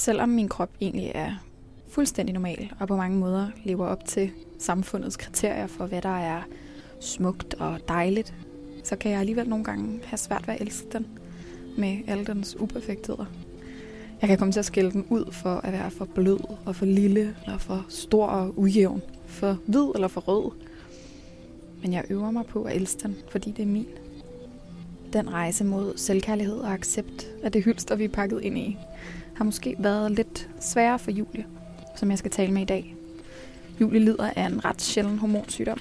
selvom min krop egentlig er fuldstændig normal og på mange måder lever op til samfundets kriterier for, hvad der er smukt og dejligt, så kan jeg alligevel nogle gange have svært ved at elske den med alle dens uperfektheder. Jeg kan komme til at skille den ud for at være for blød og for lille, eller for stor og ujævn, for hvid eller for rød. Men jeg øver mig på at elske den, fordi det er min. Den rejse mod selvkærlighed og accept af det hylster, vi er pakket ind i, har måske været lidt sværere for Julie, som jeg skal tale med i dag. Julie lider af en ret sjælden hormonsygdom,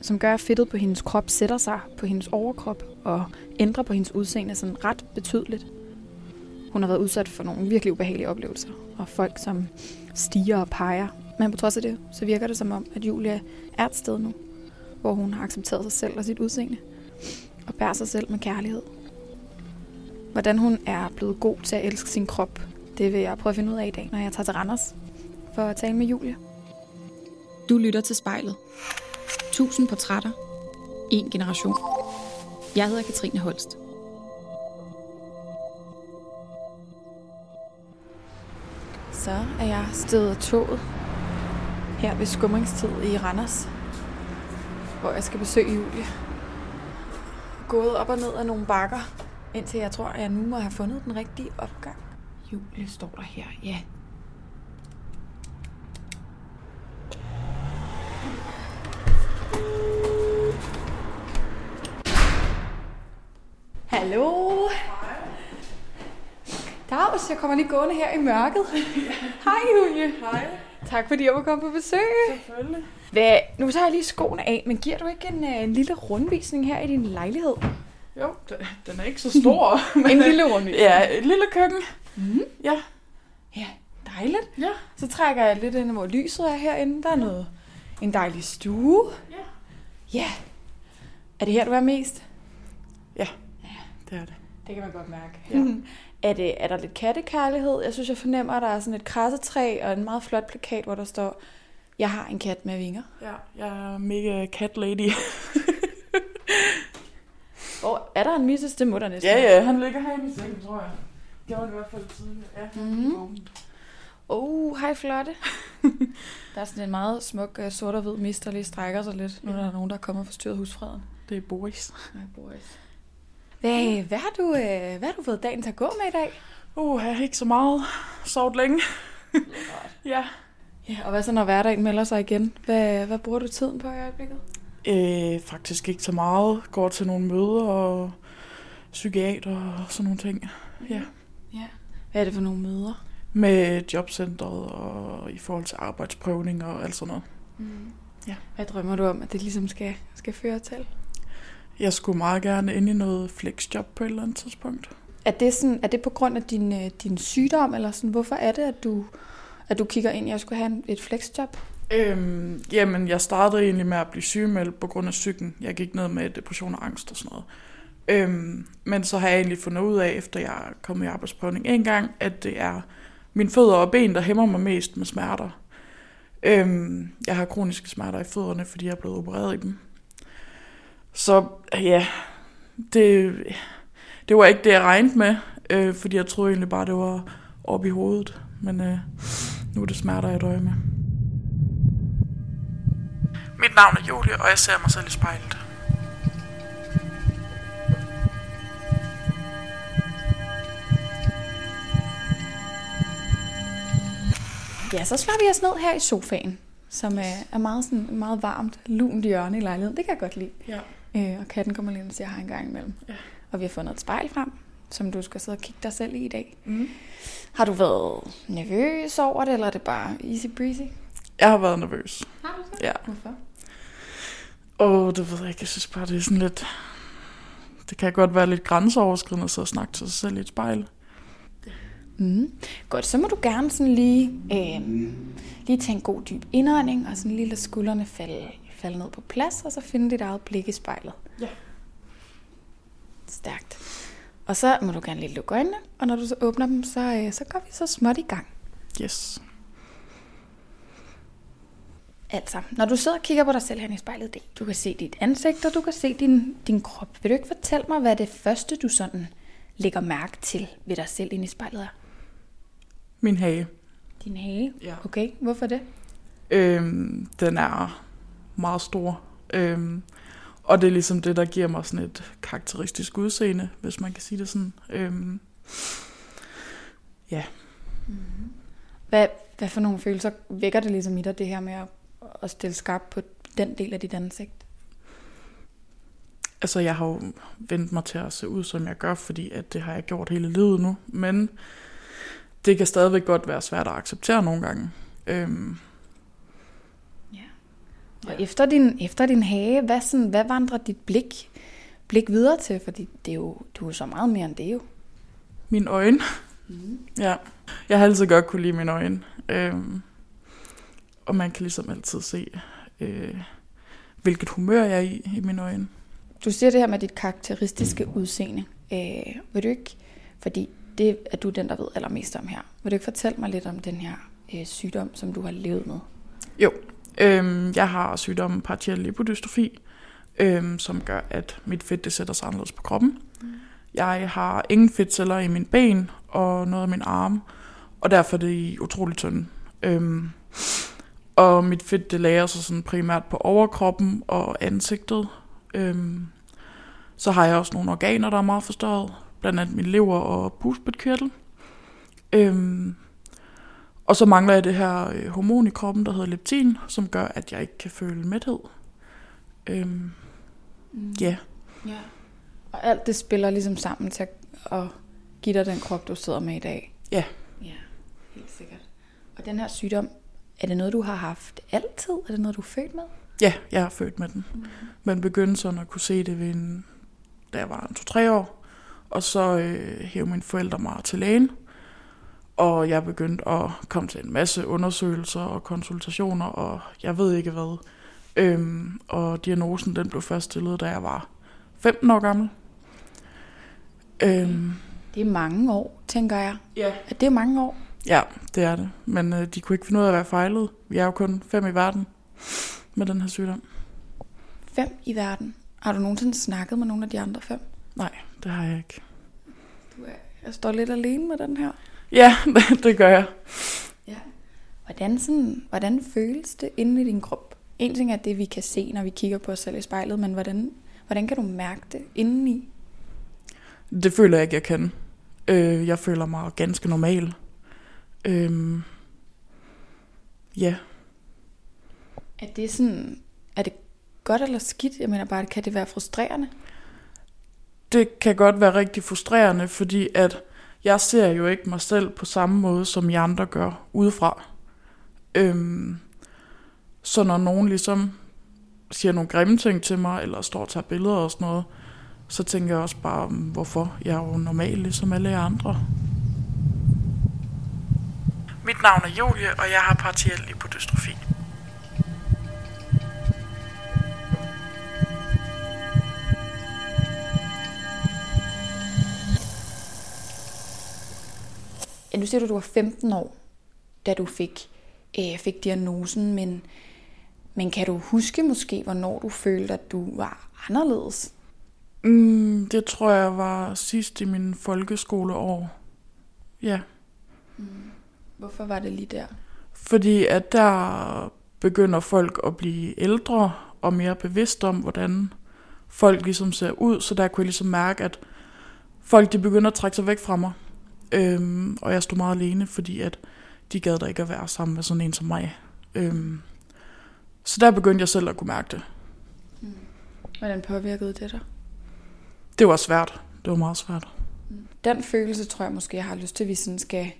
som gør, at fedtet på hendes krop sætter sig på hendes overkrop og ændrer på hendes udseende sådan ret betydeligt. Hun har været udsat for nogle virkelig ubehagelige oplevelser, og folk, som stiger og peger. Men på trods af det, så virker det som om, at Julie er et sted nu, hvor hun har accepteret sig selv og sit udseende, og bærer sig selv med kærlighed. Hvordan hun er blevet god til at elske sin krop, det vil jeg prøve at finde ud af i dag, når jeg tager til Randers for at tale med Julie. Du lytter til spejlet. Tusind portrætter. En generation. Jeg hedder Katrine Holst. Så er jeg stedet toget her ved skumringstid i Randers, hvor jeg skal besøge Julie. Gået op og ned af nogle bakker, indtil jeg tror, at jeg nu må have fundet den rigtige opgang. Julie står der her, ja. Hallo? Dags, jeg kommer lige gående her i mørket. Hej Julie. Hej. Tak fordi jeg må komme på besøg. Selvfølgelig. Hvad, nu tager jeg lige skoene af, men giver du ikke en, øh, en lille rundvisning her i din lejlighed? Jo, den, den er ikke så stor. men, En lille rundvisning. Ja, et lille køkken. Mm. Ja. Ja, dejligt. Ja. Så trækker jeg lidt ind, hvor lyset er herinde. Der er noget, en dejlig stue. Ja. Ja. Er det her, du er mest? Det er det. Det kan man godt mærke. Ja. er, det, er der lidt kattekærlighed? Jeg synes, jeg fornemmer, at der er sådan et krassetræ og en meget flot plakat, hvor der står, jeg har en kat med vinger. Ja, jeg er mega cat lady. Hvor er der en misses? Det må der næsten ja, ja, han ligger herinde i sengen, tror jeg. Det var det i hvert fald tidligere. Ja, Mhm. vågent. Oh, hej flotte. der er sådan en meget smuk uh, sort og hvid mist, der lige strækker sig lidt, nu er der nogen, der er kommet og forstyrret husfreden. Det er Boris. Nej, Boris. Hvad, hvad, har du, uh, hvad har du fået dagen til at gå med i dag? Uh, jeg har ikke så meget sovet længe. ja. Ja, og hvad så, når hverdagen melder sig igen? Hvad, hvad bruger du tiden på i øjeblikket? Øh, faktisk ikke så meget. Går til nogle møder og psykiater og sådan nogle ting. Ja. Ja. Hvad er det for nogle møder? Med jobcentret og i forhold til arbejdsprøvning og alt sådan noget. Mm. Ja. Hvad drømmer du om, at det ligesom skal, skal føre til? Jeg skulle meget gerne ind i noget flexjob på et eller andet tidspunkt. Er det, sådan, er det på grund af din, øh, din sygdom, eller sådan, hvorfor er det, at du, at du kigger ind at skulle have et flexjob? Øhm, jamen, jeg startede egentlig med at blive sygemeldt på grund af psyken. Jeg gik ned med depression og angst og sådan noget. Øhm, men så har jeg egentlig fundet ud af, efter jeg er kommet i arbejdsprøvning en gang, at det er mine fødder og ben, der hæmmer mig mest med smerter. Øhm, jeg har kroniske smerter i fødderne, fordi jeg er blevet opereret i dem. Så ja, det, det var ikke det, jeg regnede med, øh, fordi jeg troede egentlig bare, det var op i hovedet. Men øh, nu er det smerter, jeg døjer med. Mit navn er Julie, og jeg ser mig selv i spejlet. Ja, så slår vi os ned her i sofaen, som er, er meget, sådan, meget varmt, lunt hjørne i lejligheden. Det kan jeg godt lide. Ja. Øh, og katten kommer lige ind og siger hej en gang imellem. Ja. Og vi har fundet et spejl frem, som du skal sidde og kigge dig selv i i dag. Mm. Har du været nervøs over det, eller er det bare easy breezy? Jeg har været nervøs. Har du det? Ja. Hvorfor? Åh, det ved jeg ikke. Jeg synes bare, det er sådan lidt... Det kan godt være lidt grænseoverskridende at sidde og snakke til sig selv i et spejl. Mm. Godt, så må du gerne sådan lige, øh, lige tage en god dyb indånding, og sådan lige lade skuldrene falde, falde ned på plads, og så finde dit eget blik i spejlet. Ja. Stærkt. Og så må du gerne lige lukke øjnene, og når du så åbner dem, så, øh, så går vi så småt i gang. Yes. Altså, når du sidder og kigger på dig selv her i spejlet dag, du kan se dit ansigt, og du kan se din, din krop. Vil du ikke fortælle mig, hvad det første, du sådan lægger mærke til ved dig selv inde i spejlet er? Min hage. Din hage? Ja. Okay, hvorfor det? Øhm, den er meget stor. Øhm, og det er ligesom det, der giver mig sådan et karakteristisk udseende, hvis man kan sige det sådan. Øhm, Hvad, hvad for nogle følelser vækker det ligesom i dig, det her med at, at stille skarp på den del af dit ansigt? altså, jeg har jo vendt mig til at se ud, som jeg gør, fordi at det har jeg gjort hele livet nu. Men det kan stadigvæk godt være svært at acceptere nogle gange. Øhm, Og efter din, efter din hage, hvad, sådan, hvad vandrer dit blik, blik videre til? Fordi det er jo, du er så meget mere end det jo. mine øjne. Mm. Ja, jeg har altid godt kunne lide mine øjne. Øhm, og man kan ligesom altid se, øh, hvilket humør jeg er i i mine øjne. Du siger det her med dit karakteristiske udseende. Øh, vil du ikke, fordi det er du den, der ved allermest om her. Vil du ikke fortælle mig lidt om den her øh, sygdom, som du har levet med? Jo, øhm, jeg har sygdommen partiel lipodystrofi, øhm, som gør, at mit fedt det sætter sig anderledes på kroppen. Mm. Jeg har ingen fedtceller i mine ben og noget af min arm, og derfor er det utroligt tynde. Øhm, og mit fedt det lager sig sådan primært på overkroppen og ansigtet. Øhm, så har jeg også nogle organer, der er meget forstørret, blandt andet min lever og bugspytkirtel. Øhm, og så mangler jeg det her øh, hormon i kroppen, der hedder leptin, som gør, at jeg ikke kan føle mæthed. Øhm, Mm. ja, ja. Og alt det spiller ligesom sammen til at, give dig den krop, du sidder med i dag. Ja. Ja, helt sikkert. Og den her sygdom, er det noget, du har haft altid? Er det noget, du er født med? ja, jeg er født med den. Mm. Men begyndte sådan at kunne se det, ved en, da jeg var en to-tre år. Og så øh, hævde mine forældre mig til lægen. Og jeg begyndte at komme til en masse undersøgelser og konsultationer, og jeg ved ikke hvad. Øhm, og diagnosen den blev først stillet, da jeg var 15 år gammel. Øhm, Det er mange år, tænker jeg. ja. At det er mange år. Ja, det er det. Men øh, de kunne ikke finde ud af, hvad fejlede. Vi er jo kun fem i verden med den her sygdom. Fem i verden. Har du nogensinde snakket med nogle af de andre fem? Nej, det har jeg ikke. Du er, jeg står lidt alene med den her. Ja, det gør jeg. Ja. Hvordan, sådan, hvordan føles det inde i din krop? En ting er det, vi kan se, når vi kigger på os selv i spejlet, men hvordan, hvordan kan du mærke det indeni? Det føler jeg ikke, jeg kan. Øh, jeg føler mig ganske normal. Øhm, ja, Er det sådan, er det godt eller skidt? Jeg mener bare, kan det være frustrerende? Det kan godt være rigtig frustrerende, fordi at jeg ser jo ikke mig selv på samme måde, som I andre gør udefra. Øhm, så når nogen ligesom siger nogle grimme ting til mig, eller står og tager billeder og sådan noget, så tænker jeg også bare, mm, hvorfor? Jeg er jo normal, ligesom alle jer andre. Mit navn er Julie, og jeg har partiel lipodystrofi. Nu siger du, at du var 15 år, da du fik, øh, fik diagnosen, men, men kan du huske måske, hvornår du følte, at du var anderledes? Mm, det tror jeg var sidst i min folkeskoleår. Ja. Hvorfor var det lige der? Fordi at der begynder folk at blive ældre og mere bevidste om, hvordan folk ligesom ser ud. Så der kunne jeg ligesom mærke, at folk de begynder at trække sig væk fra mig. Øhm, og jeg stod meget alene, fordi at de gad der ikke at være sammen med sådan en som mig. Øhm, så der begyndte jeg selv at kunne mærke det. Hvordan påvirkede det dig? Det var svært. Det var meget svært. Den følelse tror jeg måske, jeg har lyst til, at vi, sådan skal,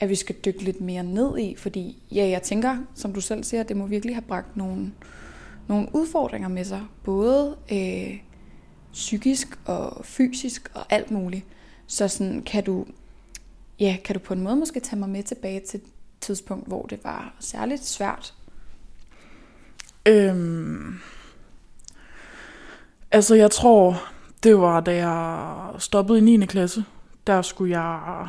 at vi skal dykke lidt mere ned i. Fordi ja, jeg tænker, som du selv siger, det må virkelig have bragt nogle, nogle udfordringer med sig. Både øh, psykisk og fysisk og alt muligt. Så sådan, kan du, ja, kan du på en måde måske tage mig med tilbage til et tidspunkt, hvor det var særligt svært? Øhm, altså, jeg tror, det var, da jeg stoppede i 9. klasse. Der skulle jeg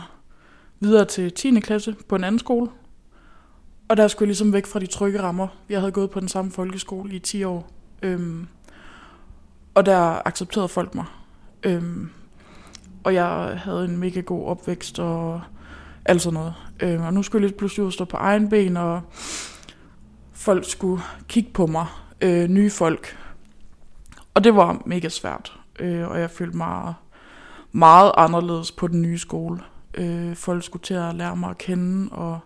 videre til 10. klasse på en anden skole. Og der skulle jeg ligesom væk fra de trygge rammer. Jeg havde gået på den samme folkeskole i 10 år. Øhm, og der accepterede folk mig. Øhm, og jeg havde en mega god opvækst, og alt sådan noget. Øh, og nu skulle jeg lidt pludselig stå på egen ben, og folk skulle kigge på mig. Øh, nye folk. Og det var mega svært. Øh, og jeg følte mig meget anderledes på den nye skole. Øh, folk skulle til at lære mig at kende, og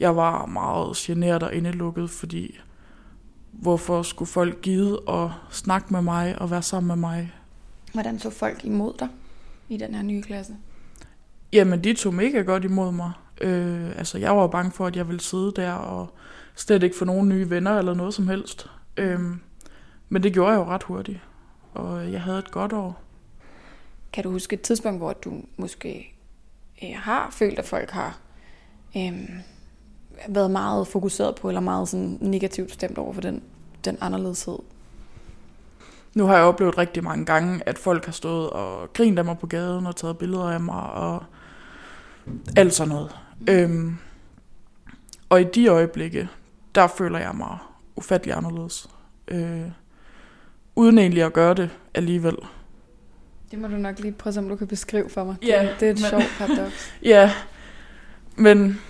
jeg var meget generet og indelukket, fordi hvorfor skulle folk give og snakke med mig og være sammen med mig? Hvordan så folk imod dig i den her nye klasse? Jamen, de tog mega godt imod mig. Øh, altså, jeg var bange for, at jeg ville sidde der og slet ikke få nogen nye venner eller noget som helst. Øh, men det gjorde jeg jo ret hurtigt, og jeg havde et godt år. Kan du huske et tidspunkt, hvor du måske øh, har følt, at folk har øh, været meget fokuseret på, eller meget sådan negativt stemt over for den, den anderledeshed? Nu har jeg oplevet rigtig mange gange, at folk har stået og grint af mig på gaden og taget billeder af mig og alt sådan noget. Øhm, og i de øjeblikke, der føler jeg mig ufattelig anderledes. Øh, uden egentlig at gøre det alligevel. Det må du nok lige prøve, om du kan beskrive for mig. Ja, det, det er et men- sjovt paradoks. Ja, men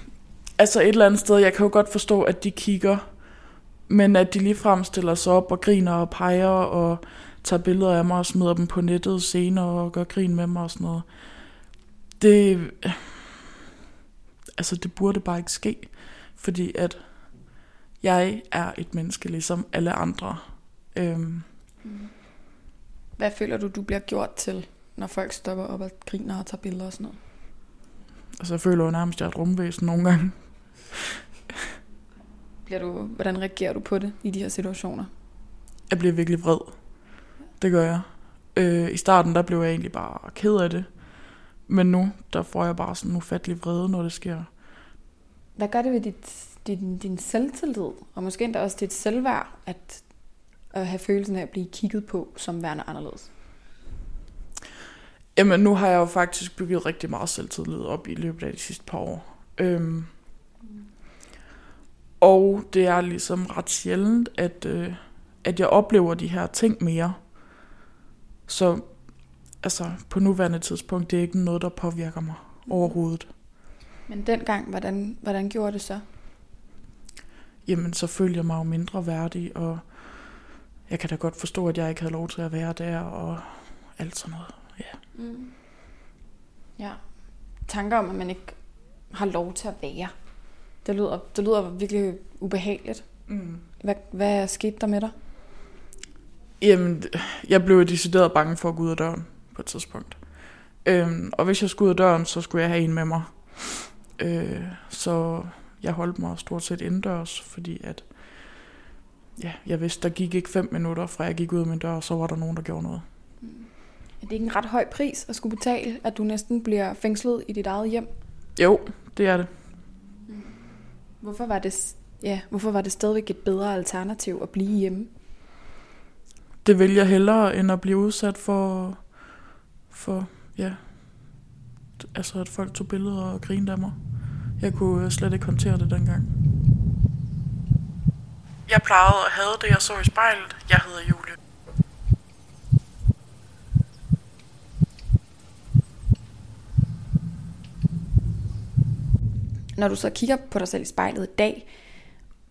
altså et eller andet sted, jeg kan jo godt forstå, at de kigger, men at de lige stiller sig op og griner og peger og tager billeder af mig og smider dem på nettet senere og gør grin med mig og sådan noget. Det, altså det burde bare ikke ske, fordi at jeg er et menneske ligesom alle andre. Øhm, Hvad føler du, du bliver gjort til, når folk stopper op og griner og tager billeder og sådan noget? altså jeg føler jo nærmest, at jeg er et rumvæsen nogle gange. Bliver du, hvordan reagerer du på det i de her situationer? Jeg bliver virkelig vred. Det gør jeg. Øh, I starten, der blev jeg egentlig bare ked af det. Men nu, der får jeg bare sådan ufattelig vrede, når det sker. Hvad gør det ved dit, din, din selvtillid, og måske endda også dit selvværd, at, at have følelsen af at blive kigget på som værende anderledes? Jamen, nu har jeg jo faktisk bygget rigtig meget selvtillid op i løbet af de sidste par år. Øhm, og det er ligesom ret sjældent, at, øh, at jeg oplever de her ting mere. Så altså, på nuværende tidspunkt, det er ikke noget, der påvirker mig overhovedet. Men dengang, hvordan, hvordan gjorde det så? jamen så følte jeg mig jo mindre værdig, og jeg kan da godt forstå, at jeg ikke havde lov til at være der, og alt sådan noget. Ja. Mm. Ja. Tanker om, at man ikke har lov til at være. Det lyder, det lyder virkelig ubehageligt. Mm. Hvad, hvad skete der med dig? Jamen, jeg blev decideret bange for at gå ud af døren på et tidspunkt. Øhm, og hvis jeg skulle ud af døren, så skulle jeg have en med mig. Øh, så jeg holdt mig stort set indendørs, fordi at, ja, jeg vidste, der gik ikke fem minutter, fra jeg gik ud af min dør, og så var der nogen, der gjorde noget. Er det ikke en ret høj pris at skulle betale, at du næsten bliver fængslet i dit eget hjem? Jo, det er det. Hvorfor var det, ja, hvorfor var det stadigvæk et bedre alternativ at blive hjemme? det vil jeg hellere, end at blive udsat for, for ja, altså at folk tog billeder og grinede af mig. Jeg kunne øh, slet ikke håndtere det dengang. Jeg plejede at have det, jeg så i spejlet. Jeg hedder Julie. Når du så kigger på dig selv i spejlet i dag,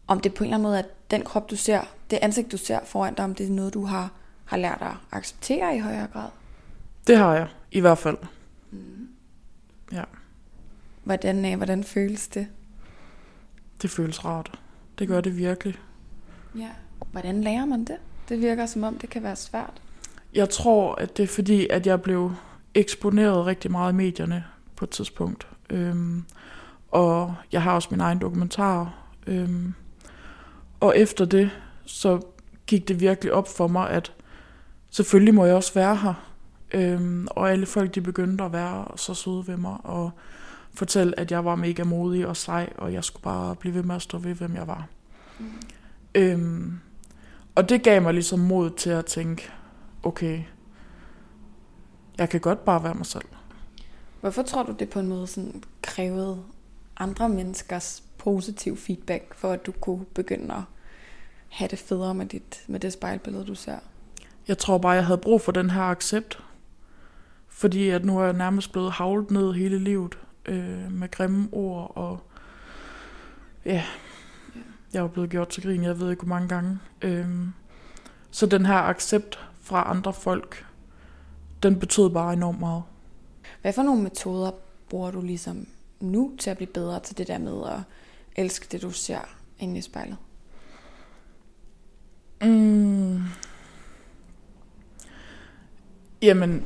om det på en eller anden måde er den krop, du ser, det ansigt, du ser foran dig, om det er noget, du har, har lært at acceptere i højere grad. Det har jeg, i hvert fald. Ja, Hvordan, øh, hvordan føles det? det føles rart. Det gør det virkelig. Ja. Hvordan lærer man det? Det virker som om, det kan være svært. Jeg tror, at det er fordi, at jeg blev eksponeret rigtig meget i medierne på et tidspunkt. Øhm, og jeg har også min egen dokumentar. Øhm, og efter det, så gik det virkelig op for mig, at selvfølgelig må jeg også være her. Øhm, og alle folk, de begyndte at være så søde ved mig, og fortælle, at jeg var mega modig og sej, og jeg skulle bare blive ved med at stå ved, hvem jeg var. Mm. Øhm, og det gav mig ligesom mod til at tænke, okay, jeg kan godt bare være mig selv. Hvorfor tror du, det på en måde sådan krævede andre menneskers positiv feedback, for at du kunne begynde at have det federe med, dit, med det spejlbillede, du ser? Jeg tror bare, jeg havde brug for den her accept. Fordi at nu er jeg nærmest blevet havlet ned hele livet. øh, med grimme ord, og ja, jeg er blevet gjort til grin, jeg ved ikke hvor mange gange. Øh, så den her accept fra andre folk, den betød bare enormt meget. Hvad for nogle metoder bruger du ligesom nu til at blive bedre til det der med at elske det, du ser inde i spejlet? Mm. Jamen,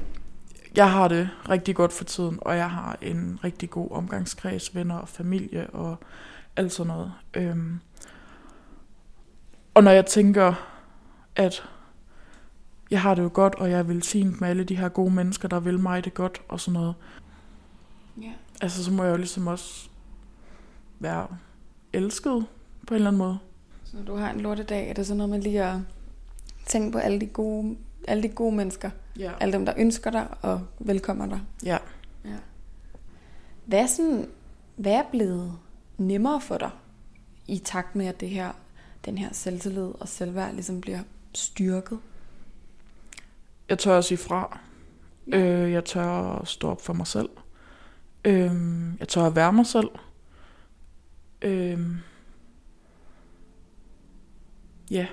jeg har det rigtig godt for tiden, og jeg har en rigtig god omgangskreds, venner og familie og alt sådan noget. Øhm. Og når jeg tænker, at jeg har det jo godt, og jeg er velsignet med alle de her gode mennesker, der vil mig det godt og sådan noget. Ja. Altså, så må jeg jo ligesom også være elsket på en eller anden måde. Så når du har en lortedag, er det sådan noget med lige at tænke på alle de gode, alle de gode mennesker? Ja. Alle dem, der ønsker dig og velkommer dig? Ja. ja. Hvad, er sådan, hvad er blevet nemmere for dig i takt med, at det her, den her selvtillid og selvværd ligesom bliver styrket? Jeg tør at sige fra. Ja. Øh, jeg tør at stå op for mig selv. Øh, jeg tør at være mig selv. Øh, ja.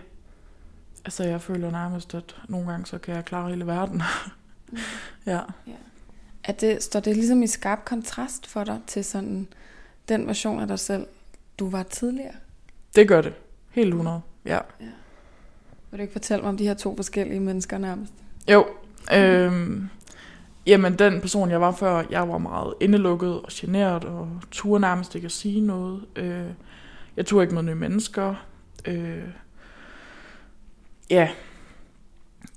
Altså, jeg føler nærmest, at nogle gange, så kan jeg klare hele verden. ja. ja. Er det, står det ligesom i skarp kontrast for dig til sådan den version af dig selv, du var tidligere? Det gør det. Helt 100. Ja. ja. Vil du ikke fortælle mig om de her to forskellige mennesker nærmest? Jo. Øh, jamen, den person, jeg var før, jeg var meget indelukket og generet og turde nærmest ikke at sige noget. Øh, jeg turde ikke med nye mennesker. Øh, ja,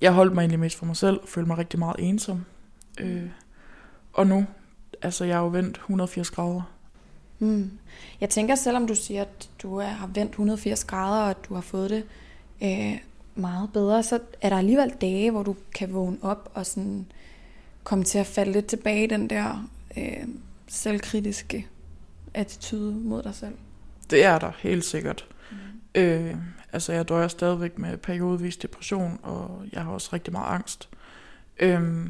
jeg holdt mig egentlig mest for mig selv, og følte mig rigtig meget ensom. Øh, og nu, altså jeg har jo vendt 180 grader. Mm. Jeg tænker, selvom du siger, at du er, har vendt 180 grader, og at du har fået det øh, meget bedre, så er der alligevel dage, hvor du kan vågne op og sådan komme til at falde lidt tilbage i den der øh, selvkritiske attitude mod dig selv. Det er der helt sikkert. Mm. Øh, altså jeg døjer stadigvæk med periodevis depression, og jeg har også rigtig meget angst. Øh,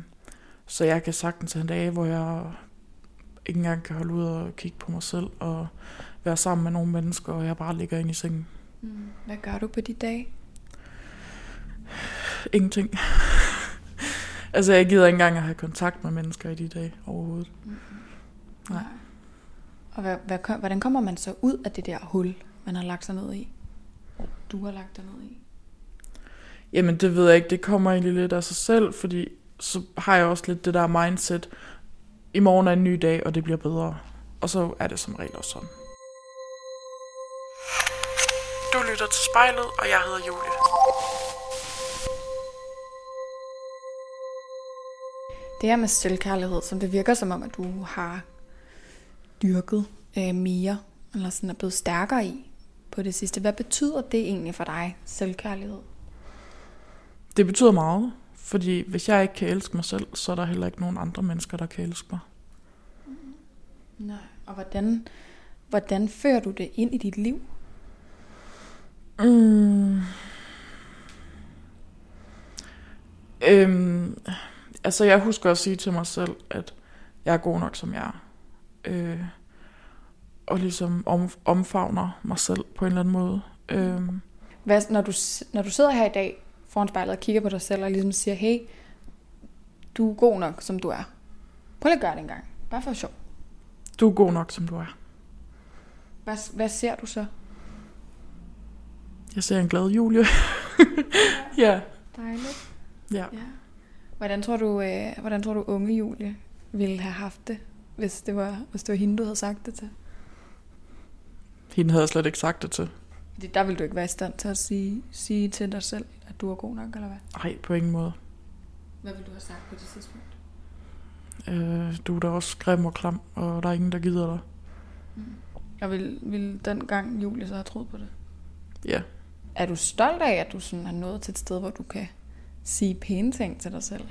så jeg kan sagtens have en dag, hvor jeg ikke engang kan holde ud og kigge på mig selv, og være sammen med nogle mennesker, og jeg bare ligger ind i sengen. Mm. Hvad gør du på de dage? Ingenting. Altså, jeg gider ikke engang at have kontakt med mennesker i de dage overhovedet. Mm-hmm. Nej. Og hvad, hvad, hvordan kommer man så ud af det der hul, man har lagt sig ned i? Du har lagt dig ned i? Jamen, det ved jeg ikke. Det kommer egentlig lidt af sig selv, fordi så har jeg også lidt det der mindset, i morgen er en ny dag, og det bliver bedre. Og så er det som regel også sådan. Du lytter til spejlet, og jeg hedder Julie. Det her med selvkærlighed, som det virker som om, at du har dyrket øh, mere, eller sådan er blevet stærkere i på det sidste. Hvad betyder det egentlig for dig, selvkærlighed? Det betyder meget, fordi hvis jeg ikke kan elske mig selv, så er der heller ikke nogen andre mennesker, der kan elske mig. Mm. Nej, og hvordan, hvordan fører du det ind i dit liv? Mm. Øhm, altså jeg husker at sige til mig selv, at jeg er god nok som jeg er. Øh, og ligesom om, omfavner mig selv på en eller anden måde. Øh. Hvad, når, du, når du sidder her i dag foran spejlet og kigger på dig selv og ligesom siger, hey, du er god nok, som du er. Prøv lige at gøre det en gang. Bare for sjov. Du er god nok, som du er. Hvad, hvad ser du så? Jeg ser en glad Julie. ja. Dejligt. Ja. ja. Hvordan tror du, øh, hvordan tror du unge Julie ville have haft det, hvis det var, hvis det var hende, du havde sagt det til? Hende havde jeg slet ikke sagt det til. Fordi der ville du ikke være i stand til at sige, sige til dig selv, at du er god nok, eller hvad? Nej, på ingen måde. Hvad ville du have sagt på det tidspunkt? Øh, du er da også grim og klam, og der er ingen, der gider dig. Mm. Og vil, vil den gang Julie så have troet på det? Ja. Er du stolt af, at du sådan er nået til et sted, hvor du kan sige pæne ting til dig selv?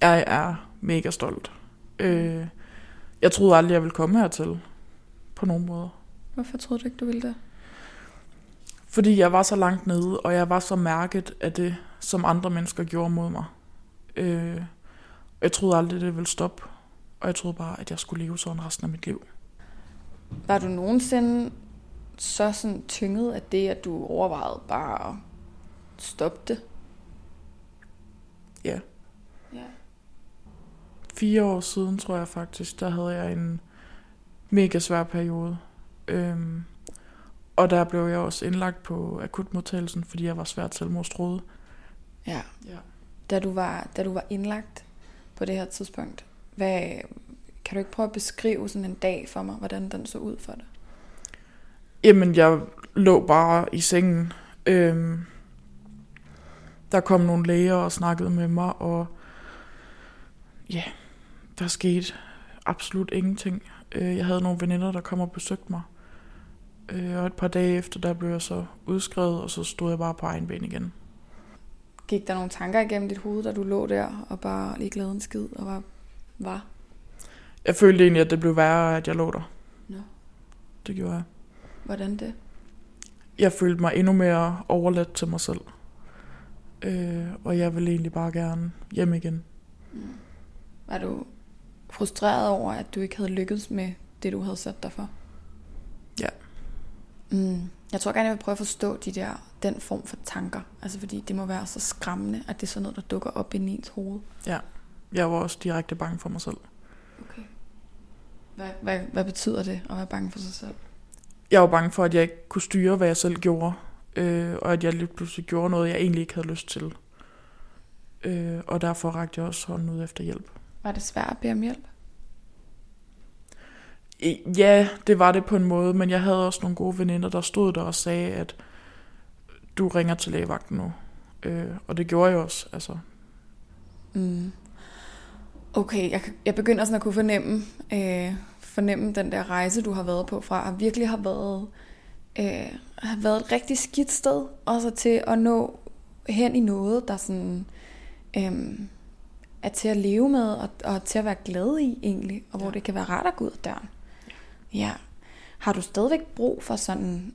Jeg er mega stolt. Øh, jeg troede aldrig, jeg ville komme hertil. På nogen måde. Hvorfor troede du ikke, du ville det? Fordi jeg var så langt nede, og jeg var så mærket af det, som andre mennesker gjorde mod mig. Øh, jeg troede aldrig, det ville stoppe. Og jeg troede bare, at jeg skulle leve sådan resten af mit liv. Var du nogensinde så sådan tynget af det, at du overvejede bare at stoppe det? Ja. Ja. Fire år siden, tror jeg faktisk, der havde jeg en mega svær periode. Øhm, og der blev jeg også indlagt på akutmodtagelsen, fordi jeg var svært selvmordstroet. Ja. Ja. Da du var, da du var indlagt på det her tidspunkt, hvad, kan du ikke prøve at beskrive sådan en dag for mig, hvordan den så ud for dig? Jamen, jeg lå bare i sengen. Øhm, der kom nogle læger og snakkede med mig, og ja, der skete absolut ingenting. Øh, Jeg havde nogle veninder, der kom og besøgte mig. Øh, Og et par dage efter, der blev jeg så udskrevet, og så stod jeg bare på egen ben igen. Gik der nogle tanker igennem dit hoved, da du lå der og bare ikke lavede en skid og var? var? Jeg følte egentlig, at det blev værre, at jeg lå der. Nå. Det gjorde jeg. Hvordan det? Jeg følte mig endnu mere overladt til mig selv. Øh, og jeg ville egentlig bare gerne hjem igen. Var du frustreret over, at du ikke havde lykkedes med det, du havde sat dig for? Ja. Mm. Jeg tror gerne, jeg vil prøve at forstå de der, den form for tanker. Altså fordi det må være så skræmmende, at det er sådan noget, der dukker op i ens hoved. Jeg var også direkte bange for mig selv. Okay. Hvad, hvad, hvad betyder det at være bange for sig selv? Jeg var bange for, at jeg ikke kunne styre, hvad jeg selv gjorde. Øh, og at jeg lige pludselig gjorde noget, jeg egentlig ikke havde lyst til. Øh, og derfor rakte jeg også hånden ud efter hjælp. Var det svært at bede om hjælp? Ja, det var det på en måde, men jeg havde også nogle gode veninder, der stod der og sagde, at du ringer til lægevagten nu. Øh, og det gjorde jeg også. Altså, Mm. Okay, jeg, jeg begynder sådan at kunne fornemme, øh, fornemme den der rejse, du har været på fra at virkelig have været, øh, har været et rigtig skidt sted, og så til at nå hen i noget, der sådan, øh, er til at leve med, og, og til at være glad i egentlig, og hvor Ja. det kan være rart at gå ud af døren. Ja. Har du stadigvæk brug for sådan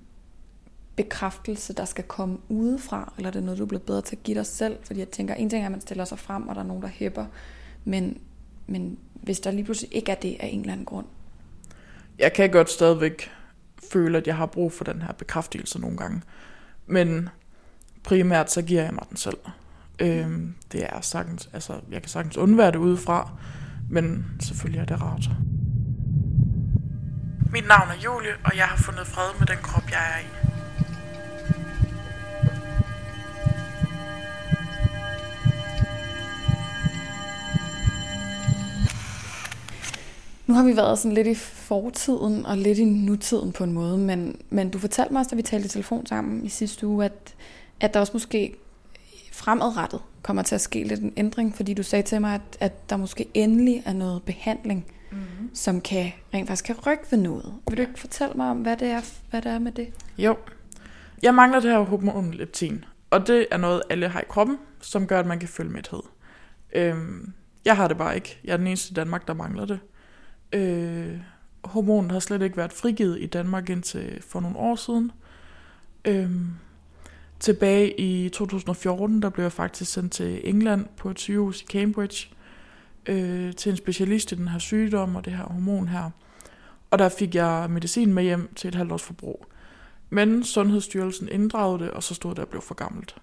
bekræftelse, der skal komme udefra, eller er det noget, du er blevet bedre til at give dig selv? Fordi jeg tænker, en ting er, at man stiller sig frem, og der er nogen, der hæpper, men, men hvis der lige pludselig ikke er det af en eller anden grund. jeg kan godt stadigvæk føle, at jeg har brug for den her bekræftelse nogle gange. Men primært så giver jeg mig den selv. Øhm, det er sagtens, altså jeg kan sagtens undvære det udefra, men selvfølgelig er det rart. Mit navn er Julie, og jeg har fundet fred med den krop, jeg er i. Nu har vi været sådan lidt i fortiden og lidt i nutiden på en måde, men, men du fortalte mig også, da vi talte i telefon sammen i sidste uge, at, at der også måske fremadrettet kommer til at ske lidt en ændring, fordi du sagde til mig, at, at der måske endelig er noget behandling, Mm-hmm. som kan rent faktisk kan rykke ved noget. Vil du ikke fortælle mig om, hvad det er, hvad det er med det? Jo. Jeg mangler det her hormon leptin, og det er noget, alle har i kroppen, som gør, at man kan føle mæthed. Øhm, jeg har det bare ikke. Jeg er den eneste i Danmark, der mangler det. Øh, hormonet har slet ikke været frigivet i Danmark indtil for nogle år siden. Øhm, tilbage i 2014, der blev jeg faktisk sendt til England på et sygehus i Cambridge, øh, til en specialist i den her sygdom og det her hormon her. Og der fik jeg medicin med hjem til et halvt års forbrug. Men Sundhedsstyrelsen inddragede det, og så stod det, at jeg blev for gammelt.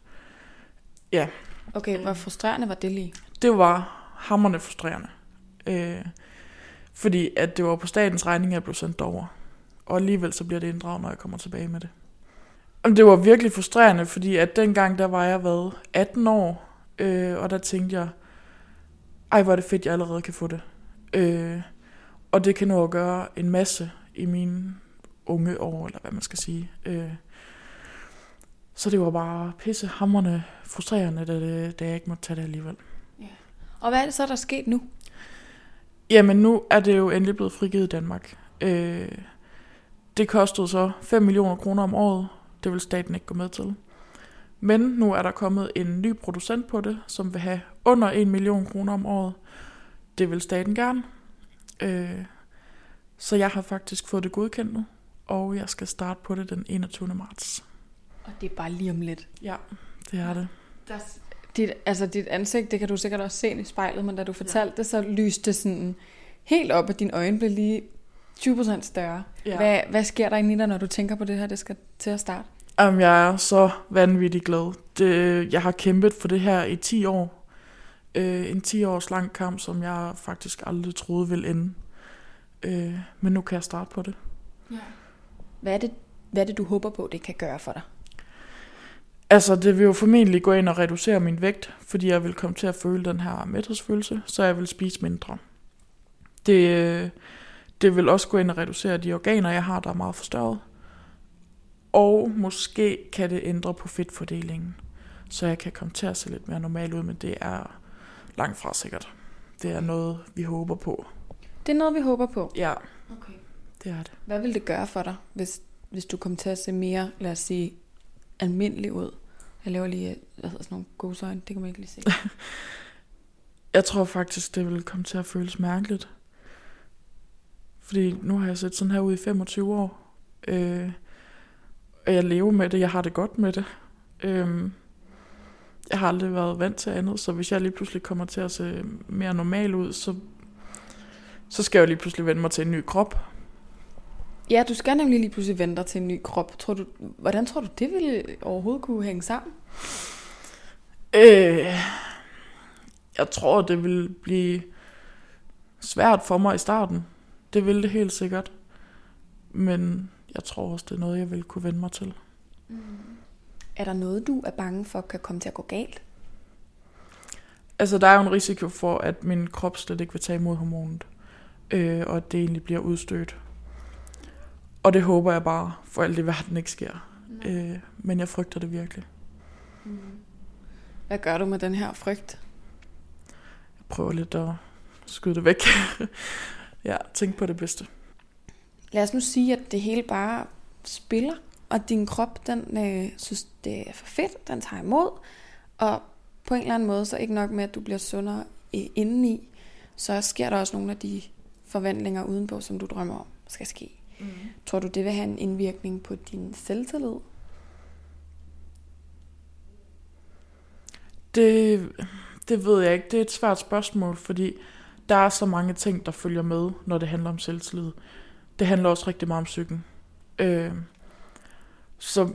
Okay, hvor frustrerende var det lige? Det var hammerne frustrerende. Øh, fordi at det var på statens regning, at jeg blev sendt over. Og alligevel så bliver det inddraget, når jeg kommer tilbage med det. Og det var virkelig frustrerende, fordi at dengang, der var jeg været 18 år, øh, og der tænkte jeg, ej, hvor er det fedt, jeg allerede kan få det. Øh, og det kan nå at gøre en masse i mine unge år, eller hvad man skal sige. Øh, så det var bare pissehammerende frustrerende, da, det, da jeg ikke måtte tage det alligevel. Ja. Og hvad er det så, der er sket nu? Jamen, nu er det jo endelig blevet frigivet i Danmark. Øh, det kostede så 5 millioner kroner om året. Det vil staten ikke gå med til. Men nu er der kommet en ny producent på det, som vil have under 1 million kroner om året. Det vil staten gerne. Øh, så jeg har faktisk fået det godkendt nu, og jeg skal starte på det den 21. marts. Og det er bare lige om lidt. Ja, det er det. Der, dit, altså dit ansigt, det kan du sikkert også se i spejlet, men da du fortalte det, så lyste det sådan helt op, at dine øjne bliver lige 20% større. Ja. Hvad, hvad sker der inde i dig, når du tænker på det her, det skal til at starte? Jamen, jeg er så vanvittigt glad. Det, jeg har kæmpet for det her i 10 år. Øh, en 10 års lang kamp, som jeg faktisk aldrig troede ville ende. Øh, men nu kan jeg starte på det. Hvad er, det, hvad er det, du håber på, det kan gøre for dig? Altså, det vil jo formentlig gå ind og reducere min vægt, fordi jeg vil komme til at føle den her mæthedsfølelse, så jeg vil spise mindre. Det, det vil også gå ind og reducere de organer, jeg har, der er meget forstørret. Og måske kan det ændre på fedtfordelingen, så jeg kan komme til at se lidt mere normal ud, men det er langt fra sikkert. Det er noget, vi håber på. Det er noget, vi håber på. Ja, Okay. det er det. Hvad vil det gøre for dig, hvis, hvis du kom til at se mere, lad os sige, almindelig ud? Jeg laver lige hvad hedder sådan nogle godsøjne, det kan man ikke lige se. Jeg tror faktisk, det vil komme til at føles mærkeligt. Fordi nu har jeg set sådan her ud i 25 år. Øh, og jeg lever med det, jeg har det godt med det. Øh, jeg har aldrig været vant til andet, så hvis jeg lige pludselig kommer til at se mere normal ud, så, så skal jeg jo lige pludselig vende mig til en ny krop ja, du skal nemlig lige pludselig vente dig til en ny krop. Tror du, hvordan tror du, det ville overhovedet kunne hænge sammen? Øh, jeg tror, det vil blive svært for mig i starten. Det vil det helt sikkert. Men jeg tror også, det er noget, jeg vil kunne vende mig til. Er der noget, du er bange for, kan komme til at gå galt? Altså, der er jo en risiko for, at min krop slet ikke vil tage imod hormonet. Øh, og at det egentlig bliver udstødt. Og det håber jeg bare for alt i verden ikke sker. Øh, men jeg frygter det virkelig. Hvad gør du med den her frygt? Jeg prøver lidt at skyde det væk. ja, tænk på det bedste. Lad os nu sige, at det hele bare spiller, og din krop, den øh, synes, det er for fedt, den tager imod, og på en eller anden måde, så ikke nok med, at du bliver sundere i- indeni, så sker der også nogle af de forvandlinger udenpå, som du drømmer om skal ske. Mm. Tror du, det vil have en indvirkning på din selvtillid? Det, det ved jeg ikke. Det er et svært spørgsmål, fordi der er så mange ting, der følger med, når det handler om selvtillid. Det handler også rigtig meget om psyken. Øh, så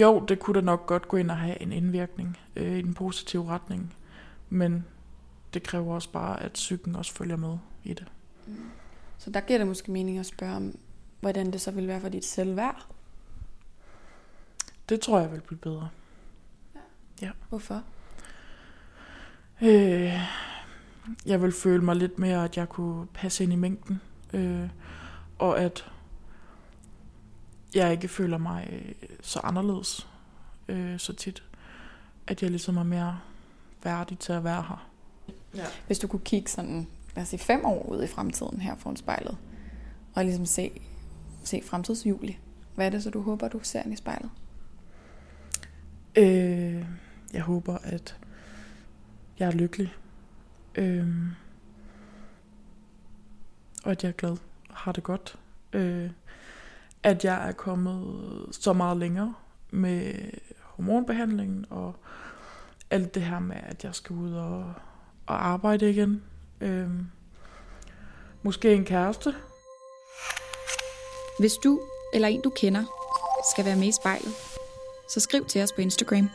jo, det kunne da nok godt gå ind og have en indvirkning øh, i den positive retning. Men det kræver også bare, at psyken også følger med i det. Så der giver det måske mening at spørge om, hvordan det så vil være for dit selvværd. Det tror jeg vil blive bedre. Hvorfor? Øh, jeg vil føle mig lidt mere, at jeg kunne passe ind i mængden. Øh, og at jeg ikke føler mig øh, så anderledes øh, så tit. At jeg ligesom er mere værdig til at være her. Ja. Hvis du kunne kigge sådan, lad os sige, fem år ud i fremtiden her foran spejlet, og ligesom se, se fremtidsjuli, hvad er det så, du håber, du ser i spejlet? Øh, jeg håber, at jeg er lykkelig. Øh, og at jeg er glad og har det godt. Øh, at jeg er kommet så meget længere med hormonbehandlingen og alt det her med, at jeg skal ud og, og arbejde igen. Øh, måske en kæreste. Hvis du eller en du kender skal være med i spejlet, så skriv til os på Instagram.